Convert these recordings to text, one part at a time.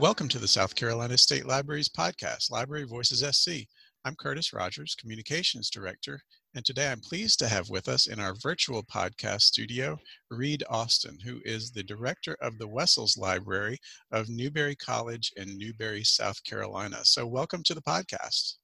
Welcome to the South Carolina State Library's podcast, Library Voices SC. I'm Curtis Rogers, Communications Director, and today I'm pleased to have with us in our virtual podcast studio Reid Austin, who is the Director of the Wessels Library of Newberry College in Newberry, South Carolina. So, welcome to the podcast.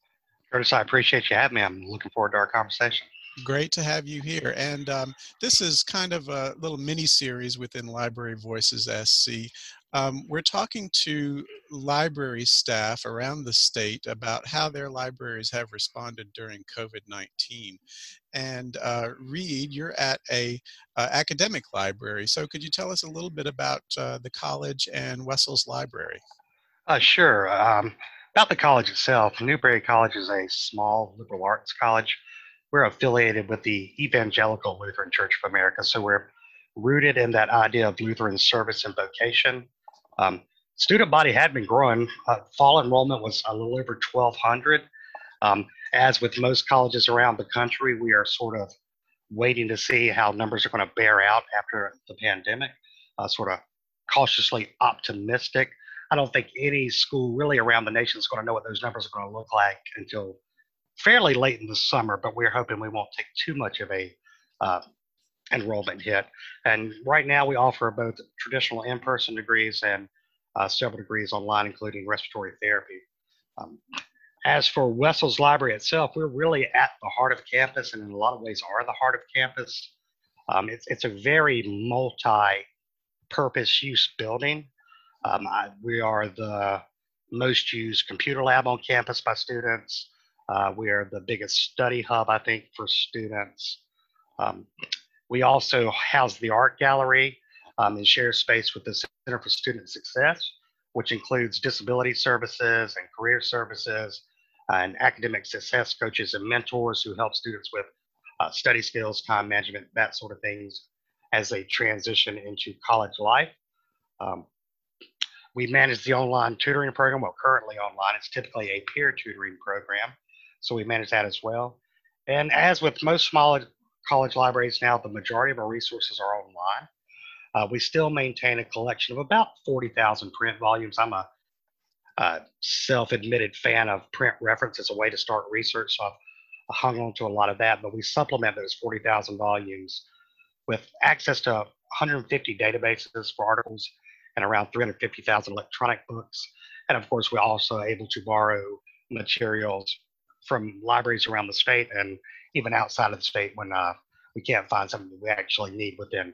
Curtis, I appreciate you having me. I'm looking forward to our conversation. Great to have you here. And um, this is kind of a little mini series within Library Voices SC. Um, we're talking to library staff around the state about how their libraries have responded during COVID 19. And uh, Reid, you're at a uh, academic library, so could you tell us a little bit about uh, the college and Wessels Library? Uh, sure. Um, about the college itself, Newberry College is a small liberal arts college. We're affiliated with the Evangelical Lutheran Church of America, so we're rooted in that idea of Lutheran service and vocation. Um, student body had been growing. Uh, fall enrollment was a little over 1,200. Um, as with most colleges around the country, we are sort of waiting to see how numbers are going to bear out after the pandemic, uh, sort of cautiously optimistic. I don't think any school really around the nation is going to know what those numbers are going to look like until fairly late in the summer, but we're hoping we won't take too much of a uh, enrollment hit. And right now we offer both traditional in-person degrees and uh, several degrees online, including respiratory therapy. Um, as for Wessels Library itself, we're really at the heart of campus and in a lot of ways are the heart of campus. Um, it's, it's a very multi-purpose use building. Um, I, we are the most used computer lab on campus by students. Uh, we are the biggest study hub, I think, for students. Um, we also house the art gallery um, and share space with the Center for Student Success, which includes disability services and career services and academic success coaches and mentors who help students with uh, study skills, time management, that sort of things as they transition into college life. Um, we manage the online tutoring program. Well, currently online, it's typically a peer tutoring program. So we manage that as well. And as with most small college libraries now, the majority of our resources are online. Uh, we still maintain a collection of about 40,000 print volumes. I'm a, a self-admitted fan of print reference as a way to start research, so I've hung on to a lot of that, but we supplement those 40,000 volumes with access to 150 databases for articles and around 350,000 electronic books. And of course, we're also able to borrow materials from libraries around the state and even outside of the state when uh, we can't find something that we actually need within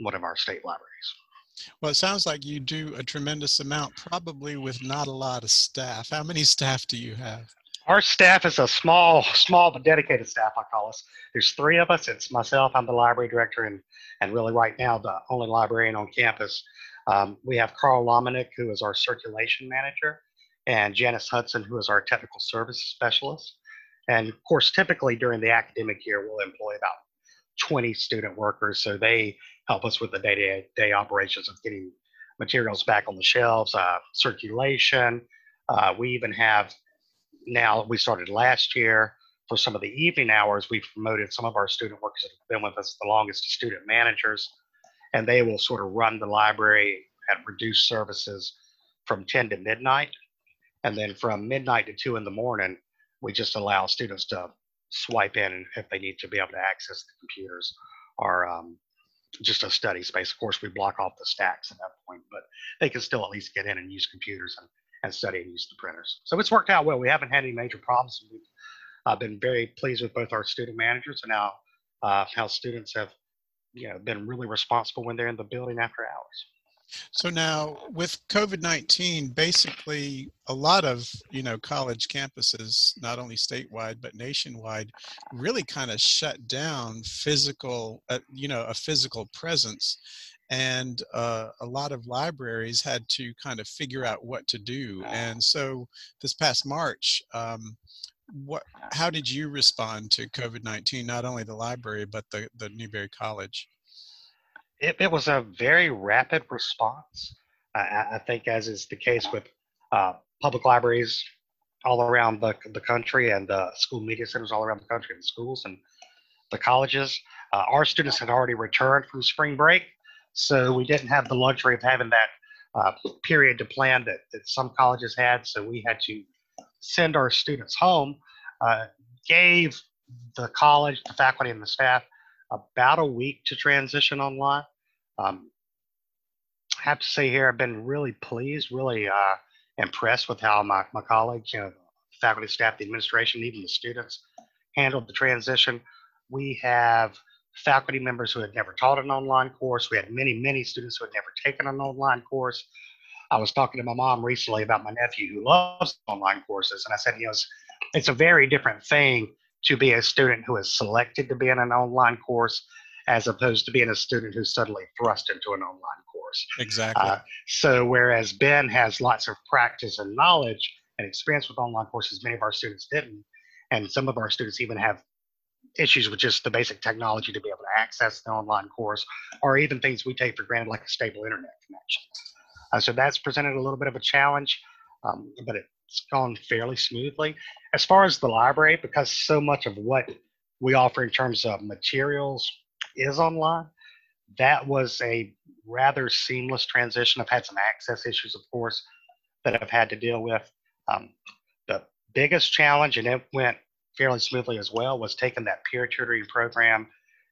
one of our state libraries. Well, it sounds like you do a tremendous amount, probably with not a lot of staff. How many staff do you have? Our staff is a small, small but dedicated staff. I call us. There's three of us. It's myself. I'm the library director, and and really right now the only librarian on campus. Um, we have Carl Lomanick, who is our circulation manager, and Janice Hudson, who is our technical services specialist. And of course, typically during the academic year, we'll employ about 20 student workers. So they help us with the day to day operations of getting materials back on the shelves, uh, circulation. Uh, we even have now, we started last year for some of the evening hours, we've promoted some of our student workers that have been with us the longest student managers, and they will sort of run the library at reduced services from 10 to midnight. And then from midnight to 2 in the morning, we just allow students to swipe in if they need to be able to access the computers or um, just a study space. Of course, we block off the stacks at that point, but they can still at least get in and use computers and, and study and use the printers. So it's worked out well. We haven't had any major problems. We've uh, been very pleased with both our student managers and how, uh, how students have you know, been really responsible when they're in the building after hours. So now with COVID-19, basically a lot of, you know, college campuses, not only statewide, but nationwide, really kind of shut down physical, uh, you know, a physical presence. And uh, a lot of libraries had to kind of figure out what to do. And so this past March, um, what, how did you respond to COVID-19, not only the library, but the, the Newberry College? It, it was a very rapid response. I, I think, as is the case with uh, public libraries all around the, the country and the school media centers all around the country and schools and the colleges. Uh, our students had already returned from spring break, so we didn't have the luxury of having that uh, period to plan that, that some colleges had. So we had to send our students home, uh, gave the college, the faculty, and the staff about a week to transition online. Um, I have to say here, I've been really pleased, really uh, impressed with how my, my colleagues, you know, faculty, staff, the administration, even the students handled the transition. We have faculty members who had never taught an online course. We had many, many students who had never taken an online course. I was talking to my mom recently about my nephew who loves online courses, and I said, you know, it's, it's a very different thing to be a student who is selected to be in an online course as opposed to being a student who's suddenly thrust into an online course. Exactly. Uh, so, whereas Ben has lots of practice and knowledge and experience with online courses, many of our students didn't. And some of our students even have issues with just the basic technology to be able to access the online course, or even things we take for granted, like a stable internet connection. Uh, so that's presented a little bit of a challenge, um, but it's gone fairly smoothly. As far as the library, because so much of what we offer in terms of materials is online, that was a rather seamless transition. I've had some access issues, of course, that I've had to deal with. Um, the biggest challenge, and it went fairly smoothly as well, was taking that peer tutoring program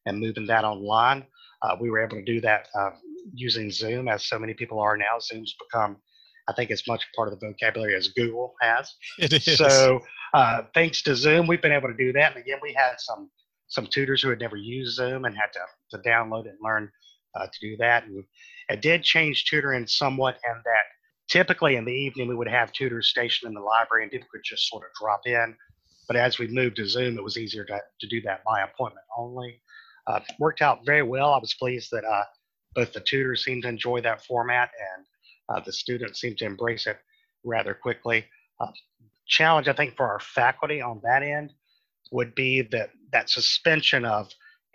and moving that online. Uh, we were able to do that uh, using Zoom, as so many people are now. Zoom's become, I think, as much part of the vocabulary as Google has. It is. So, uh, thanks to Zoom, we've been able to do that. And again, we had some some tutors who had never used Zoom and had to, to download it and learn uh, to do that. And it did change tutoring somewhat, and that typically in the evening we would have tutors stationed in the library, and people could just sort of drop in. But as we moved to Zoom, it was easier to, to do that by appointment only. Uh, worked out very well. I was pleased that uh, both the tutors seemed to enjoy that format and uh, the students seemed to embrace it rather quickly. Uh, challenge, I think, for our faculty on that end would be that that suspension of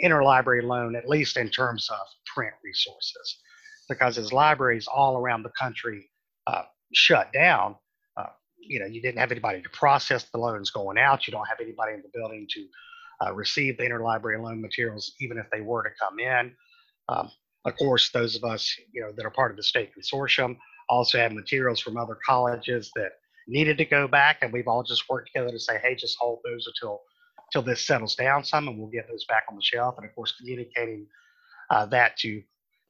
interlibrary loan, at least in terms of print resources, because as libraries all around the country uh, shut down, uh, you know, you didn't have anybody to process the loans going out. You don't have anybody in the building to uh, receive the interlibrary loan materials, even if they were to come in. Um, of course, those of us, you know, that are part of the state consortium also have materials from other colleges that needed to go back, and we've all just worked together to say, hey, just hold those until until this settles down some, and we'll get those back on the shelf. And of course, communicating uh, that to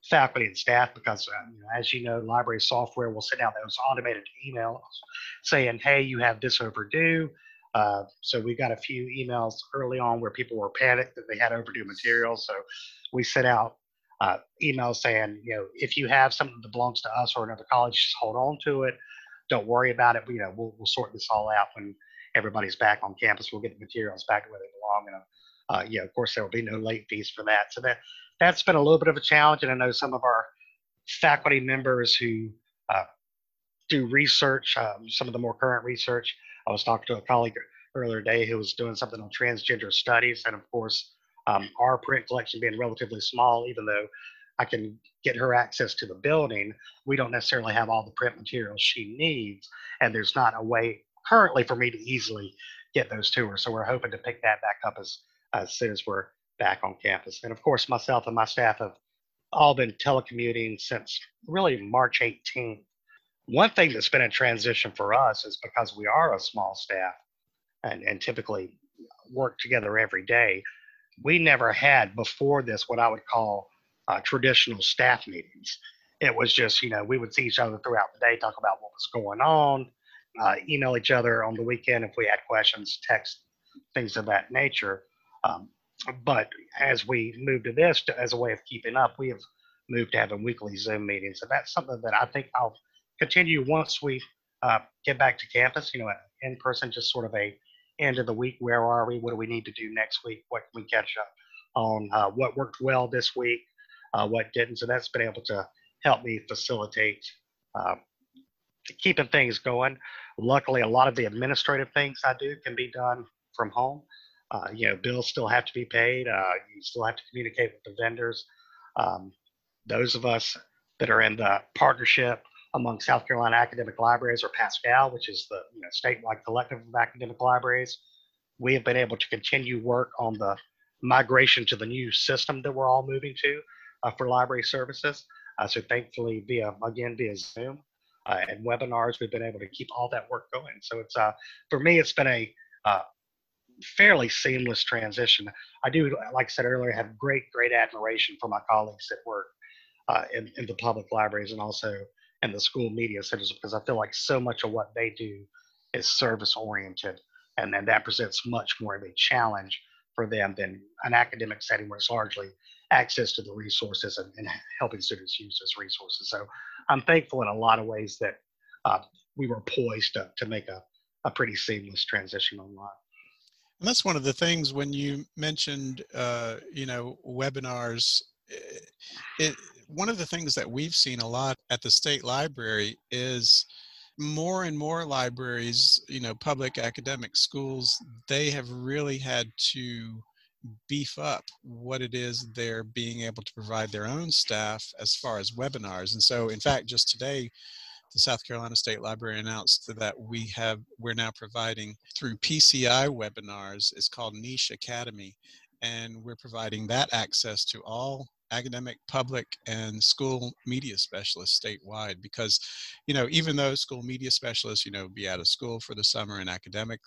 faculty and staff because, uh, you know, as you know, library software will send out those automated emails saying, "Hey, you have this overdue." Uh, so we got a few emails early on where people were panicked that they had overdue materials. So we sent out uh, emails saying, you know, if you have something that belongs to us or another college, just hold on to it. Don't worry about it. You know, we'll, we'll sort this all out when everybody's back on campus. We'll get the materials back where they belong. And uh, yeah, of course, there will be no late fees for that. So that that's been a little bit of a challenge. And I know some of our faculty members who uh, do research, um, some of the more current research. I was talking to a colleague earlier today who was doing something on transgender studies, and of course, um, our print collection being relatively small, even though I can get her access to the building, we don't necessarily have all the print materials she needs, and there's not a way currently for me to easily get those tours. So we're hoping to pick that back up as as soon as we're back on campus. And of course, myself and my staff have all been telecommuting since really March 18th. One thing that's been a transition for us is because we are a small staff and, and typically work together every day, we never had before this what I would call uh, traditional staff meetings. It was just, you know, we would see each other throughout the day, talk about what was going on, uh, email each other on the weekend if we had questions, text, things of that nature. Um, but as we move to this to, as a way of keeping up, we have moved to having weekly Zoom meetings. And that's something that I think I'll continue once we uh, get back to campus, you know, in person, just sort of a end of the week. Where are we? What do we need to do next week? What can we catch up on? Uh, what worked well this week? Uh, what didn't? So that's been able to help me facilitate uh, keeping things going. Luckily, a lot of the administrative things I do can be done from home. Uh, you know, bills still have to be paid. Uh, you still have to communicate with the vendors. Um, those of us that are in the partnership among South Carolina Academic Libraries or PASCAL, which is the you know, statewide collective of academic libraries, we have been able to continue work on the migration to the new system that we're all moving to uh, for library services. Uh, so thankfully, via again via Zoom uh, and webinars, we've been able to keep all that work going. So it's uh, for me, it's been a uh, fairly seamless transition. I do, like I said earlier, have great, great admiration for my colleagues that work uh, in, in the public libraries and also in the school media centers because I feel like so much of what they do is service oriented and then that presents much more of a challenge for them than an academic setting where it's largely access to the resources and, and helping students use those resources. So I'm thankful in a lot of ways that uh, we were poised to, to make a, a pretty seamless transition online. And that's one of the things when you mentioned, uh, you know, webinars. Eh, it, one of the things that we've seen a lot at the state library is more and more libraries, you know, public academic schools, they have really had to beef up what it is they're being able to provide their own staff as far as webinars. And so, in fact, just today, the South Carolina State Library announced that we have we're now providing through PCI webinars. It's called Niche Academy, and we're providing that access to all academic, public, and school media specialists statewide. Because, you know, even though school media specialists, you know, be out of school for the summer and academic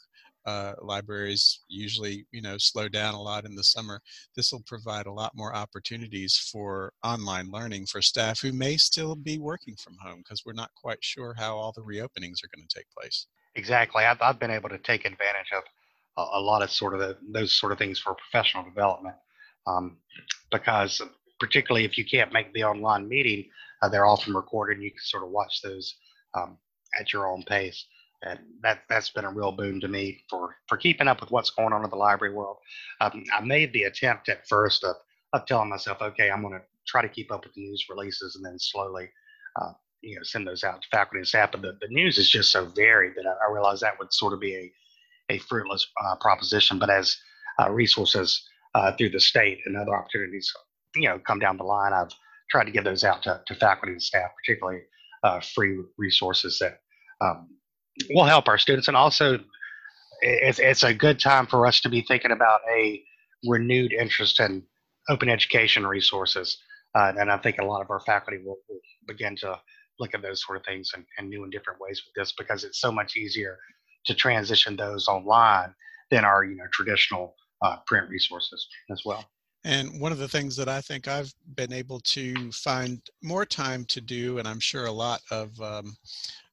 uh, libraries usually you know slow down a lot in the summer this will provide a lot more opportunities for online learning for staff who may still be working from home because we're not quite sure how all the reopenings are going to take place. Exactly i've, I've been able to take advantage of a, a lot of sort of the, those sort of things for professional development um, because particularly if you can't make the online meeting uh, they're often recorded and you can sort of watch those um, at your own pace and that that's been a real boon to me for for keeping up with what's going on in the library world. Um, I made the attempt at first of of telling myself, okay, I'm going to try to keep up with the news releases, and then slowly, uh, you know, send those out to faculty and staff. But the, the news is just so varied that I, I realized that would sort of be a a fruitless uh, proposition. But as uh, resources uh, through the state and other opportunities, you know, come down the line, I've tried to give those out to, to faculty and staff, particularly uh, free resources that um, will help our students. And also, it's, it's a good time for us to be thinking about a renewed interest in open education resources. Uh, and I think a lot of our faculty will, will begin to look at those sort of things in, in new and different ways with this because it's so much easier to transition those online than our you know traditional uh, print resources as well. And one of the things that I think I've been able to find more time to do, and I'm sure a lot of um,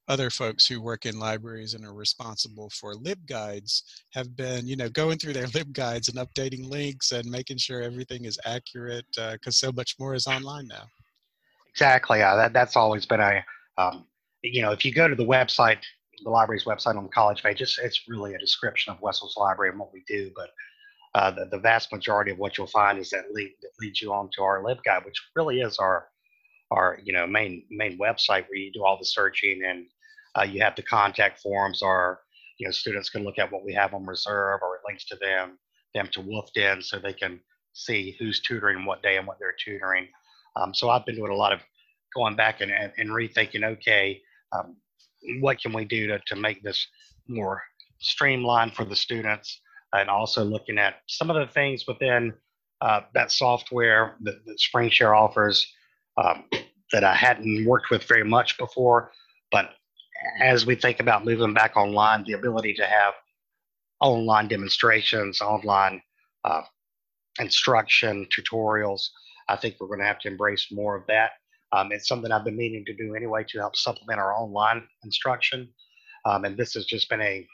other folks who work in libraries and are responsible for libguides have been you know going through their libguides and updating links and making sure everything is accurate because uh, so much more is online now. Exactly yeah that, that's always been a um, you know if you go to the website the library's website on the college page it's, it's really a description of wessel's library and what we do but uh, the, the vast majority of what you'll find is that link that leads you on to our libguide which really is our our you know main main website where you do all the searching and uh, you have the contact forms, or you know, students can look at what we have on reserve, or it links to them them to Wolfden, so they can see who's tutoring what day and what they're tutoring. Um, so I've been doing a lot of going back and, and, and rethinking. Okay, um, what can we do to to make this more streamlined for the students, and also looking at some of the things within uh, that software that, that SpringShare offers um, that I hadn't worked with very much before, but as we think about moving back online, the ability to have online demonstrations, online uh, instruction, tutorials, I think we're going to have to embrace more of that. Um, it's something I've been meaning to do anyway to help supplement our online instruction. Um, and this has just been a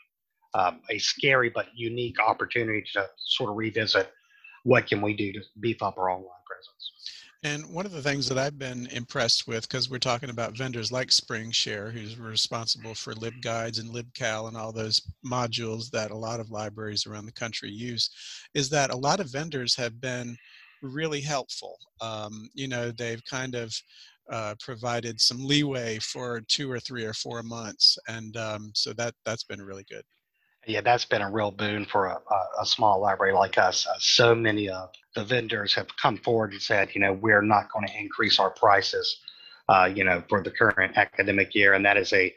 um, a scary but unique opportunity to sort of revisit what can we do to beef up our online presence. And one of the things that I've been impressed with, because we're talking about vendors like SpringShare, who's responsible for LibGuides and LibCal and all those modules that a lot of libraries around the country use, is that a lot of vendors have been really helpful. Um, you know, they've kind of uh, provided some leeway for two or three or four months, and um, so that that's been really good. Yeah, that's been a real boon for a, a, a small library like us. Uh, so many of the vendors have come forward and said, you know, we're not going to increase our prices, uh, you know, for the current academic year, and that is a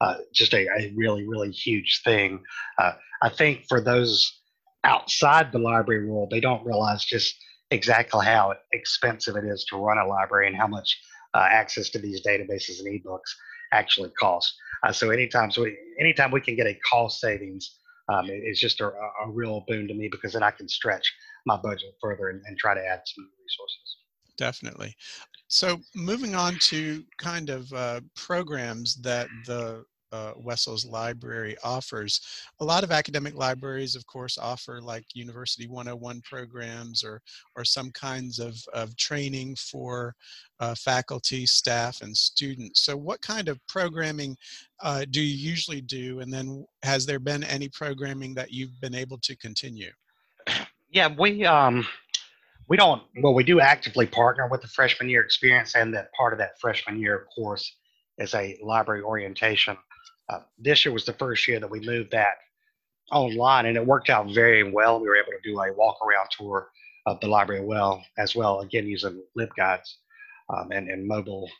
uh, just a, a, really, really huge thing. Uh, I think for those outside the library world, they don't realize just exactly how expensive it is to run a library and how much uh, access to these databases and ebooks actually cost. Uh, so anytime, so we, anytime we can get a cost savings, um, it, it's just a, a, real boon to me because then I can stretch my budget further and, and try to add some resources. Definitely. So moving on to kind of uh, programs that the uh, Wessel's library offers. A lot of academic libraries, of course, offer like University 101 programs or, or some kinds of, of training for uh, faculty, staff, and students. So what kind of programming uh, do you usually do? And then has there been any programming that you've been able to continue? Yeah, we, um, we don't, well, we do actively partner with the freshman year experience and that part of that freshman year course is a library orientation uh, this year was the first year that we moved that online, and it worked out very well. We were able to do a walk around tour of the library well as well, again using LibGuides um, and, and mobile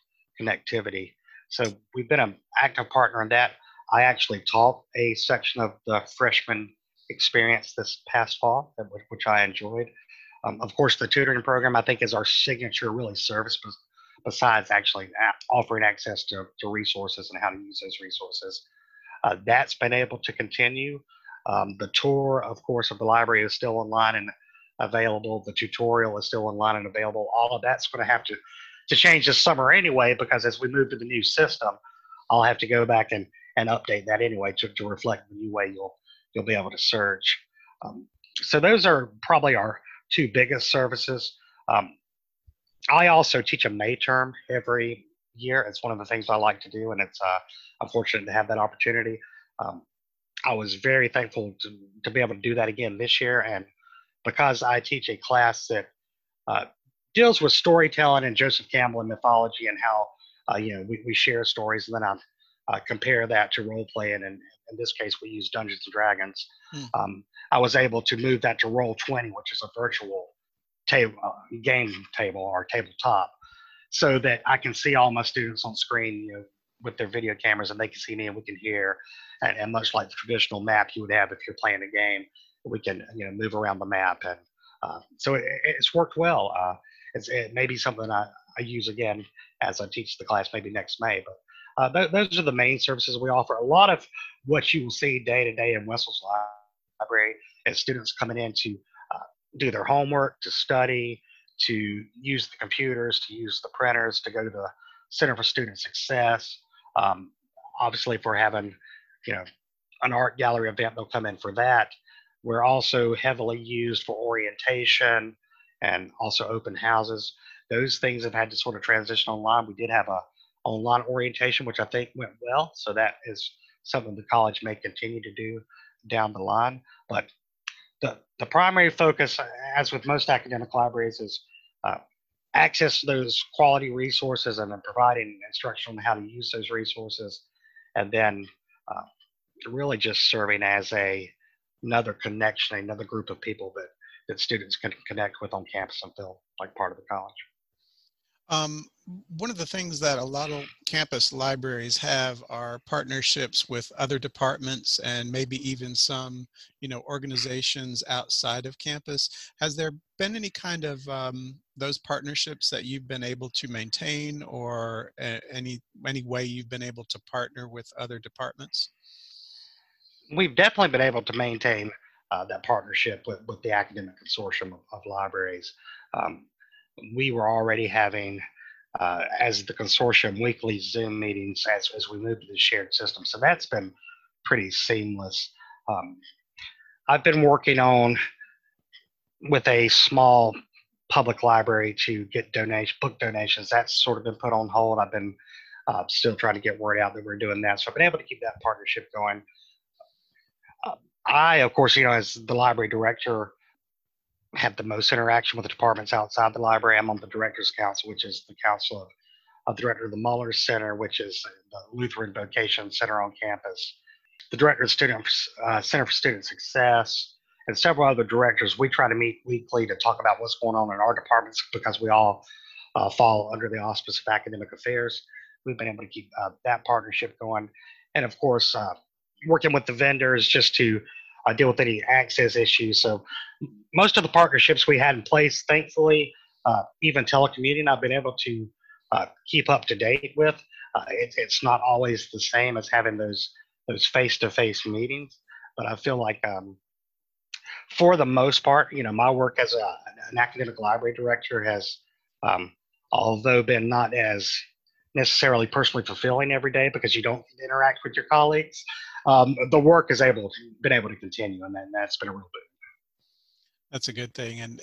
connectivity. So we've been an active partner in that. I actually taught a section of the freshman experience this past fall, which I enjoyed. Um, of course, the tutoring program I think is our signature really service besides actually offering access to, to resources and how to use those resources. Uh, that's been able to continue. Um, the tour, of course, of the library is still online and available. The tutorial is still online and available. All of that's going to have to, to change this summer anyway, because as we move to the new system, I'll have to go back and, and update that anyway to, to reflect the new way you'll, you'll be able to search. Um, so those are probably our two biggest services. Um, I also teach a May term every year. It's one of the things I like to do, and it's uh, I'm fortunate to have that opportunity. Um, I was very thankful to, to be able to do that again this year, and because I teach a class that uh, deals with storytelling and Joseph Campbell and mythology and how uh, you know we, we share stories, and then I uh, compare that to role playing, and in this case we use Dungeons and Dragons. Hmm. Um, I was able to move that to Roll Twenty, which is a virtual table uh, game table or tabletop so that I can see all my students on screen, you know, with their video cameras and they can see me and we can hear. And, and much like the traditional map you would have if you're playing a game, we can, you know, move around the map. And uh, so it, it's worked well. Uh, it's, it may be something I, I use again as I teach the class maybe next May, but uh, th- those are the main services we offer. A lot of what you will see day to day in Wessel's library is students coming in to do their homework, to study, to use the computers, to use the printers, to go to the Center for Student Success. Um, obviously, if we're having, you know, an art gallery event, they'll come in for that. We're also heavily used for orientation and also open houses. Those things have had to sort of transition online. We did have a online orientation, which I think went well. So that is something the college may continue to do down the line. But the, the primary focus, as with most academic libraries, is uh, access to those quality resources and then providing instruction on how to use those resources, and then uh, really just serving as a another connection, another group of people that that students can connect with on campus and feel like part of the college. Um, one of the things that a lot of campus libraries have are partnerships with other departments and maybe even some, you know, organizations outside of campus. Has there been any kind of um, those partnerships that you've been able to maintain, or any any way you've been able to partner with other departments? We've definitely been able to maintain uh, that partnership with, with the academic consortium of, of libraries. Um, we were already having, uh, as the consortium, weekly Zoom meetings as, as we move to the shared system. So that's been pretty seamless. Um, I've been working on with a small public library to get donation book donations. That's sort of been put on hold. I've been uh, still trying to get word out that we're doing that. So I've been able to keep that partnership going. Uh, I, of course, you know, as the library director, have the most interaction with the departments outside the library. I'm on the Directors Council, which is the council of, of director of the Muller Center, which is the Lutheran Vocation Center on campus, the director of Student uh, Center for Student Success, and several other directors. We try to meet weekly to talk about what's going on in our departments because we all uh, fall under the auspice of academic affairs. We've been able to keep uh, that partnership going, and of course, uh, working with the vendors just to uh, deal with any access issues. So most of the partnerships we had in place, thankfully, uh, even telecommuting, I've been able to uh, keep up to date with. Uh, it, it's not always the same as having those those face-to-face meetings, but I feel like um, for the most part, you know, my work as a, an academic library director has, um, although been not as necessarily personally fulfilling every day because you don't interact with your colleagues, um, the work is able to, been able to continue, and then that's been a real boon. That's a good thing. And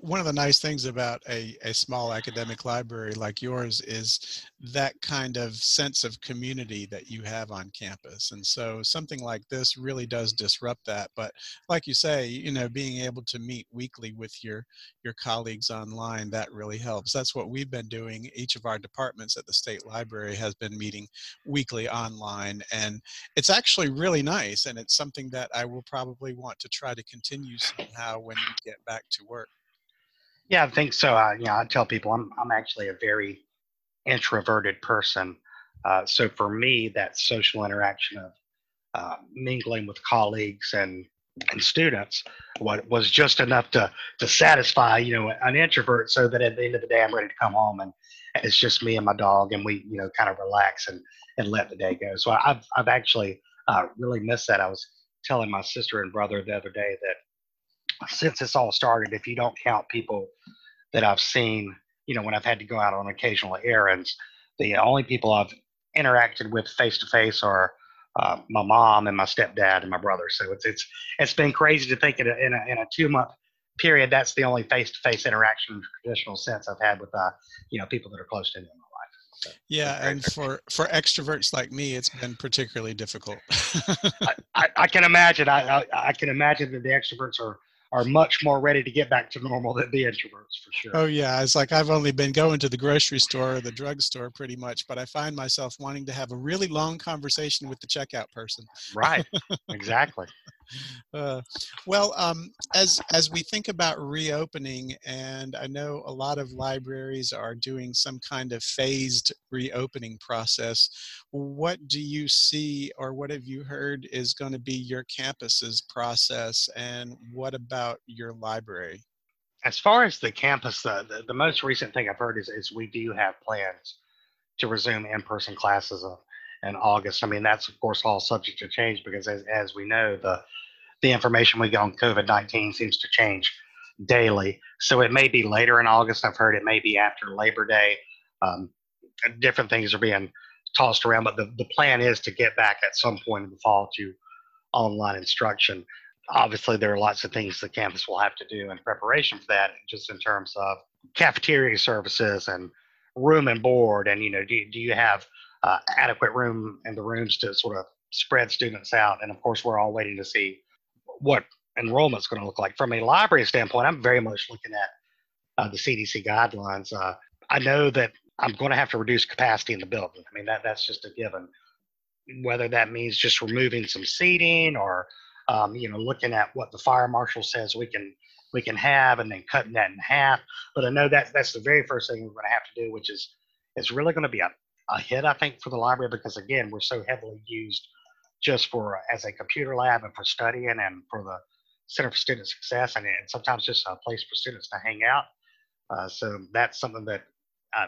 one of the nice things about a, a small academic library like yours is that kind of sense of community that you have on campus. And so something like this really does disrupt that. But like you say, you know, being able to meet weekly with your, your colleagues online, that really helps. That's what we've been doing. Each of our departments at the state library has been meeting weekly online. And it's actually really nice. And it's something that I will probably want to try to continue somehow when get back to work? Yeah, I think so. Uh, you know, I tell people I'm I'm actually a very introverted person. Uh, so for me, that social interaction of uh, mingling with colleagues and and students what was just enough to to satisfy you know an introvert so that at the end of the day i'm ready to come home and it's just me and my dog and we you know kind of relax and and let the day go so i've i've actually uh, really missed that i was telling my sister and brother the other day that since this all started, if you don't count people that I've seen, you know, when I've had to go out on occasional errands, the only people I've interacted with face to face are uh, my mom and my stepdad and my brother. So it's it's it's been crazy to think in a in a, in a two month period that's the only face to face interaction in traditional sense I've had with uh, you know people that are close to me in my life. So yeah, and for for extroverts like me, it's been particularly difficult. I, I, I, can imagine. I, I I can imagine that the extroverts are are much more ready to get back to normal than the introverts for sure. Oh yeah, it's like I've only been going to the grocery store or the drugstore pretty much, but I find myself wanting to have a really long conversation with the checkout person. Right. exactly. Uh, well, um, as as we think about reopening, and I know a lot of libraries are doing some kind of phased reopening process. What do you see, or what have you heard is going to be your campus's process, and what about your library? As far as the campus, uh, the, the most recent thing I've heard is, is we do have plans to resume in-person classes in August. I mean, that's of course all subject to change because as, as we know, the the information we get on COVID 19 seems to change daily. So it may be later in August. I've heard it may be after Labor Day. Um, different things are being tossed around, but the, the plan is to get back at some point in the fall to online instruction. Obviously, there are lots of things the campus will have to do in preparation for that, just in terms of cafeteria services and room and board. And, you know, do, do you have uh, adequate room in the rooms to sort of spread students out? And of course, we're all waiting to see what enrollment is going to look like. From a library standpoint, I'm very much looking at uh, the CDC guidelines. Uh, I know that I'm going to have to reduce capacity in the building. I mean, that that's just a given. Whether that means just removing some seating or, um, you know, looking at what the fire marshal says we can we can have and then cutting that in half. But I know that that's the very first thing we're going to have to do, which is it's really going to be a, a hit, I think, for the library because again, we're so heavily used just for as a computer lab and for studying and for the Center for Student Success and, and sometimes just a place for students to hang out. Uh, so that's something that I,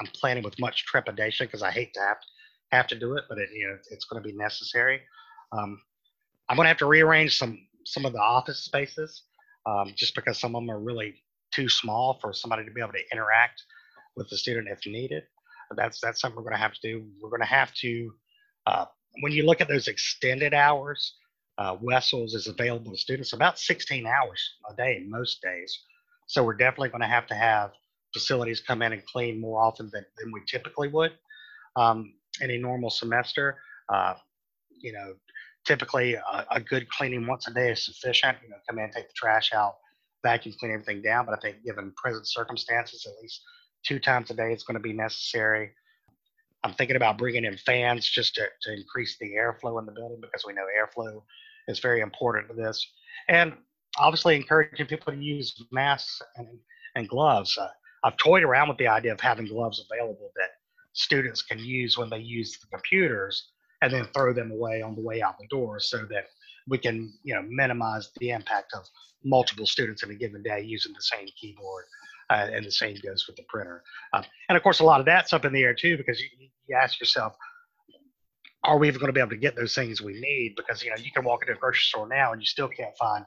am planning with much trepidation because I hate to have have to do it, but it, you know it's going to be necessary. Um, I'm going to have to rearrange some some of the office spaces um, just because some of them are really too small for somebody to be able to interact with the student if needed. That's that's something we're going to have to do. We're going to have to uh, when you look at those extended hours, uh, Wessels is available to students about 16 hours a day most days. So we're definitely going to have to have facilities come in and clean more often than, than we typically would um, in a normal semester. Uh, you know, typically a, a, good cleaning once a day is sufficient. You know, come in, take the trash out, vacuum clean everything down. But I think given present circumstances, at least two times a day is going to be necessary. I'm thinking about bringing in fans just to, to increase the airflow in the building because we know airflow is very important to this. And obviously encouraging people to use masks and, and gloves. Uh, I've toyed around with the idea of having gloves available that students can use when they use the computers and then throw them away on the way out the door so that we can you know minimize the impact of multiple students in a given day using the same keyboard uh, and the same goes with the printer. Uh, and of course, a lot of that's up in the air too, because you, you ask yourself, are we even going to be able to get those things we need? Because you know you can walk into a grocery store now and you still can't find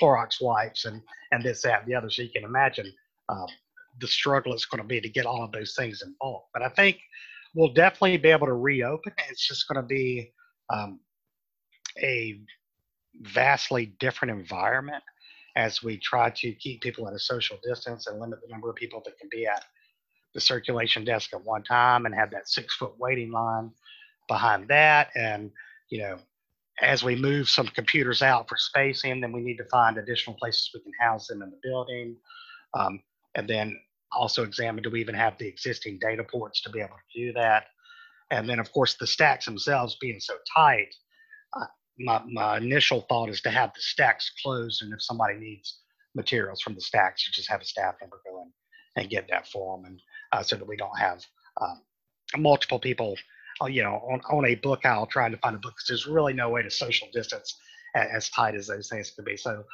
Clorox wipes and and this that and the other. So you can imagine uh, the struggle it's going to be to get all of those things in bulk. But I think we'll definitely be able to reopen. It's just going to be um, a vastly different environment as we try to keep people at a social distance and limit the number of people that can be at the circulation desk at one time and have that six foot waiting line behind that. And, you know, as we move some computers out for spacing, then we need to find additional places we can house them in the building. Um, and then also examine do we even have the existing data ports to be able to do that? And then, of course, the stacks themselves being so tight, uh, my, my initial thought is to have the stacks closed. And if somebody needs materials from the stacks, you just have a staff member go in and get that for them. And uh, so that we don't have um, multiple people, uh, you know, on, on a book aisle trying to find a book because there's really no way to social distance as, as tight as those things can be. So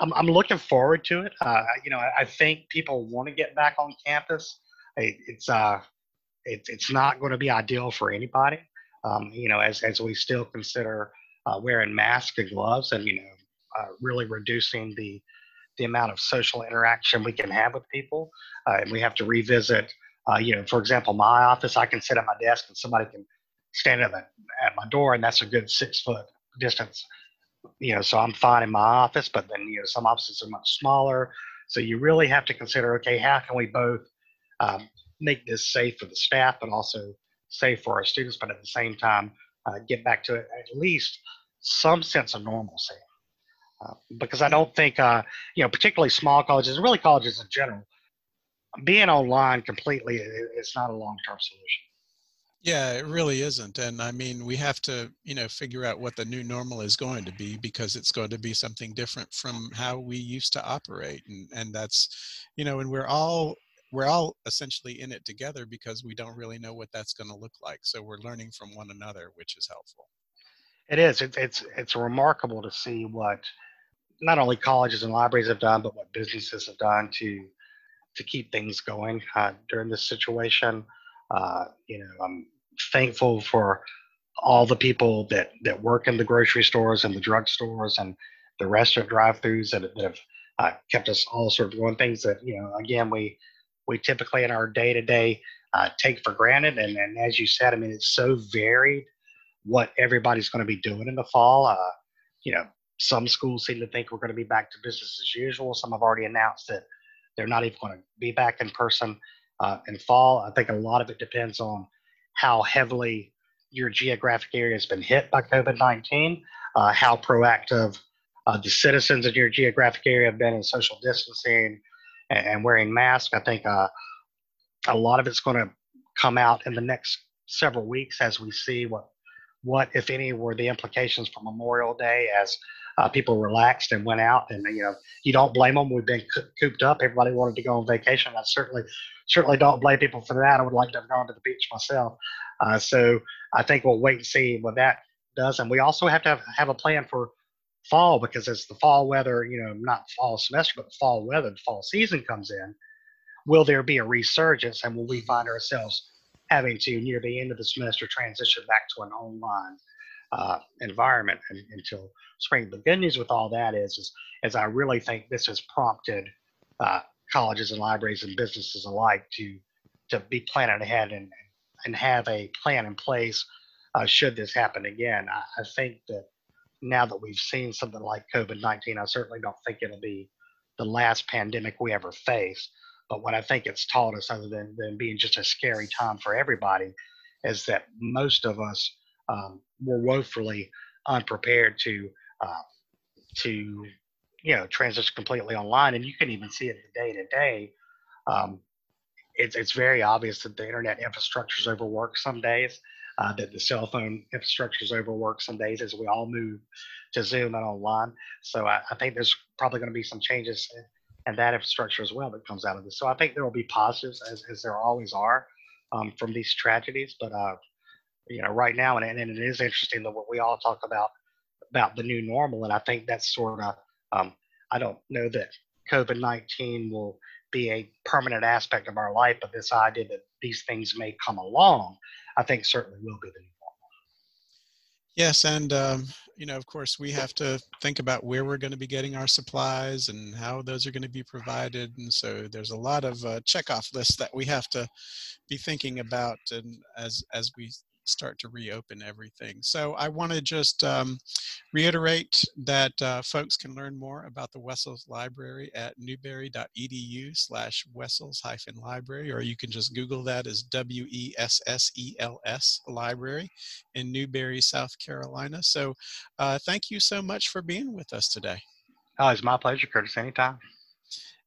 I'm, I'm looking forward to it. Uh, you know, I, I, think people want to get back on campus. It, it's uh, it, it's not going to be ideal for anybody. Um, you know, as as we still consider uh, wearing masks and gloves, and you know, uh, really reducing the the amount of social interaction we can have with people, uh, and we have to revisit. Uh, you know, for example, my office, I can sit at my desk and somebody can stand at, the, at my door, and that's a good six foot distance you know, so I'm fine in my office, but then, you know, some offices are much smaller. So you really have to consider, okay, how can we both um, make this safe for the staff, but also safe for our students, but at the same time, uh, get back to at least some sense of normalcy. Uh, because I don't think, uh, you know, particularly small colleges, really colleges in general, being online completely is not a long-term solution. Yeah, it really isn't. And I mean, we have to, you know, figure out what the new normal is going to be because it's going to be something different from how we used to operate. And and that's, you know, and we're all we're all essentially in it together because we don't really know what that's going to look like. So we're learning from one another, which is helpful. It is. It's it's it's remarkable to see what not only colleges and libraries have done, but what businesses have done to to keep things going uh, during this situation. Uh, you know, I'm thankful for all the people that that work in the grocery stores and the drugstores and the restaurant drive-throughs that, that have uh, kept us all sort of going. Things that you know, again, we we typically in our day-to-day uh, take for granted. And, and as you said, I mean, it's so varied what everybody's going to be doing in the fall. Uh, you know, some schools seem to think we're going to be back to business as usual. Some have already announced that they're not even going to be back in person uh, in fall. I think a lot of it depends on how heavily your geographic area has been hit by COVID 19, uh, how proactive uh, the citizens in your geographic area have been in social distancing and, wearing masks. I think uh, a lot of it's going to come out in the next several weeks as we see what, what if any, were the implications for Memorial Day as uh, people relaxed and went out. And you know, you don't blame them. We've been cooped up. Everybody wanted to go on vacation. I certainly certainly don't blame people for that. I would like to have gone to the beach myself. Uh, so I think we'll wait and see what that does. And we also have to have, have a plan for fall because as the fall weather, you know, not fall semester, but fall weather, the fall season comes in, will there be a resurgence and will we find ourselves having to, near the end of the semester, transition back to an online uh, environment and, until spring? The good news with all that is, is, is I really think this has prompted uh, colleges and libraries and businesses alike to to be planning ahead and and have a plan in place uh, should this happen again. I, I, think that now that we've seen something like COVID nineteen, I certainly don't think it'll be the last pandemic we ever face. But what I think it's taught us, other than, than being just a scary time for everybody, is that most of us um, were woefully unprepared to uh, to you know transition completely online. And you can even see it day to day. Um, it's, it's very obvious that the internet infrastructure is overworked some days uh, that the cell phone infrastructure is overworked some days as we all move to zoom and online. So i, I think there's probably going to be some changes in that infrastructure as well that comes out of this. So i think there will be positives as, as there always are um, from these tragedies. But uh, you know right now and, and it is interesting that what we all talk about about the new normal. And i think that's sort of um, I don't know that COVID 19 will be a permanent aspect of our life, but this idea that these things may come along, I think certainly will be the new normal. Yes, and um, you know, of course, we have to think about where we're going to be getting our supplies and how those are going to be provided. And so there's a lot of uh, checkoff lists that we have to be thinking about and as as we start to reopen everything. So I want to just um, reiterate that uh, folks can learn more about the Wessels Library at newberry.edu slash Wessels hyphen library, or you can just Google that as W-E-S-S-E-L-S library in Newberry, South Carolina. So uh, thank you so much for being with us today. Oh, it's my pleasure, Curtis, anytime.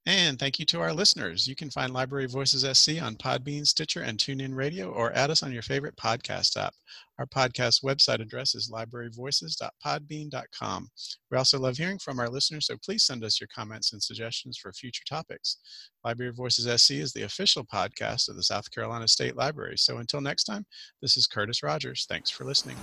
And thank you to our listeners. You can find Library Voices SC on Podbean, Stitcher, and TuneIn Radio, or add us on your favorite podcast app. Our podcast website address is libraryvoices.podbean.com. We also love hearing from our listeners, so please send us your comments and suggestions for future topics. Library Voices SC is the official podcast of the South Carolina State Library. So until next time, this is Curtis Rogers. Thanks for listening.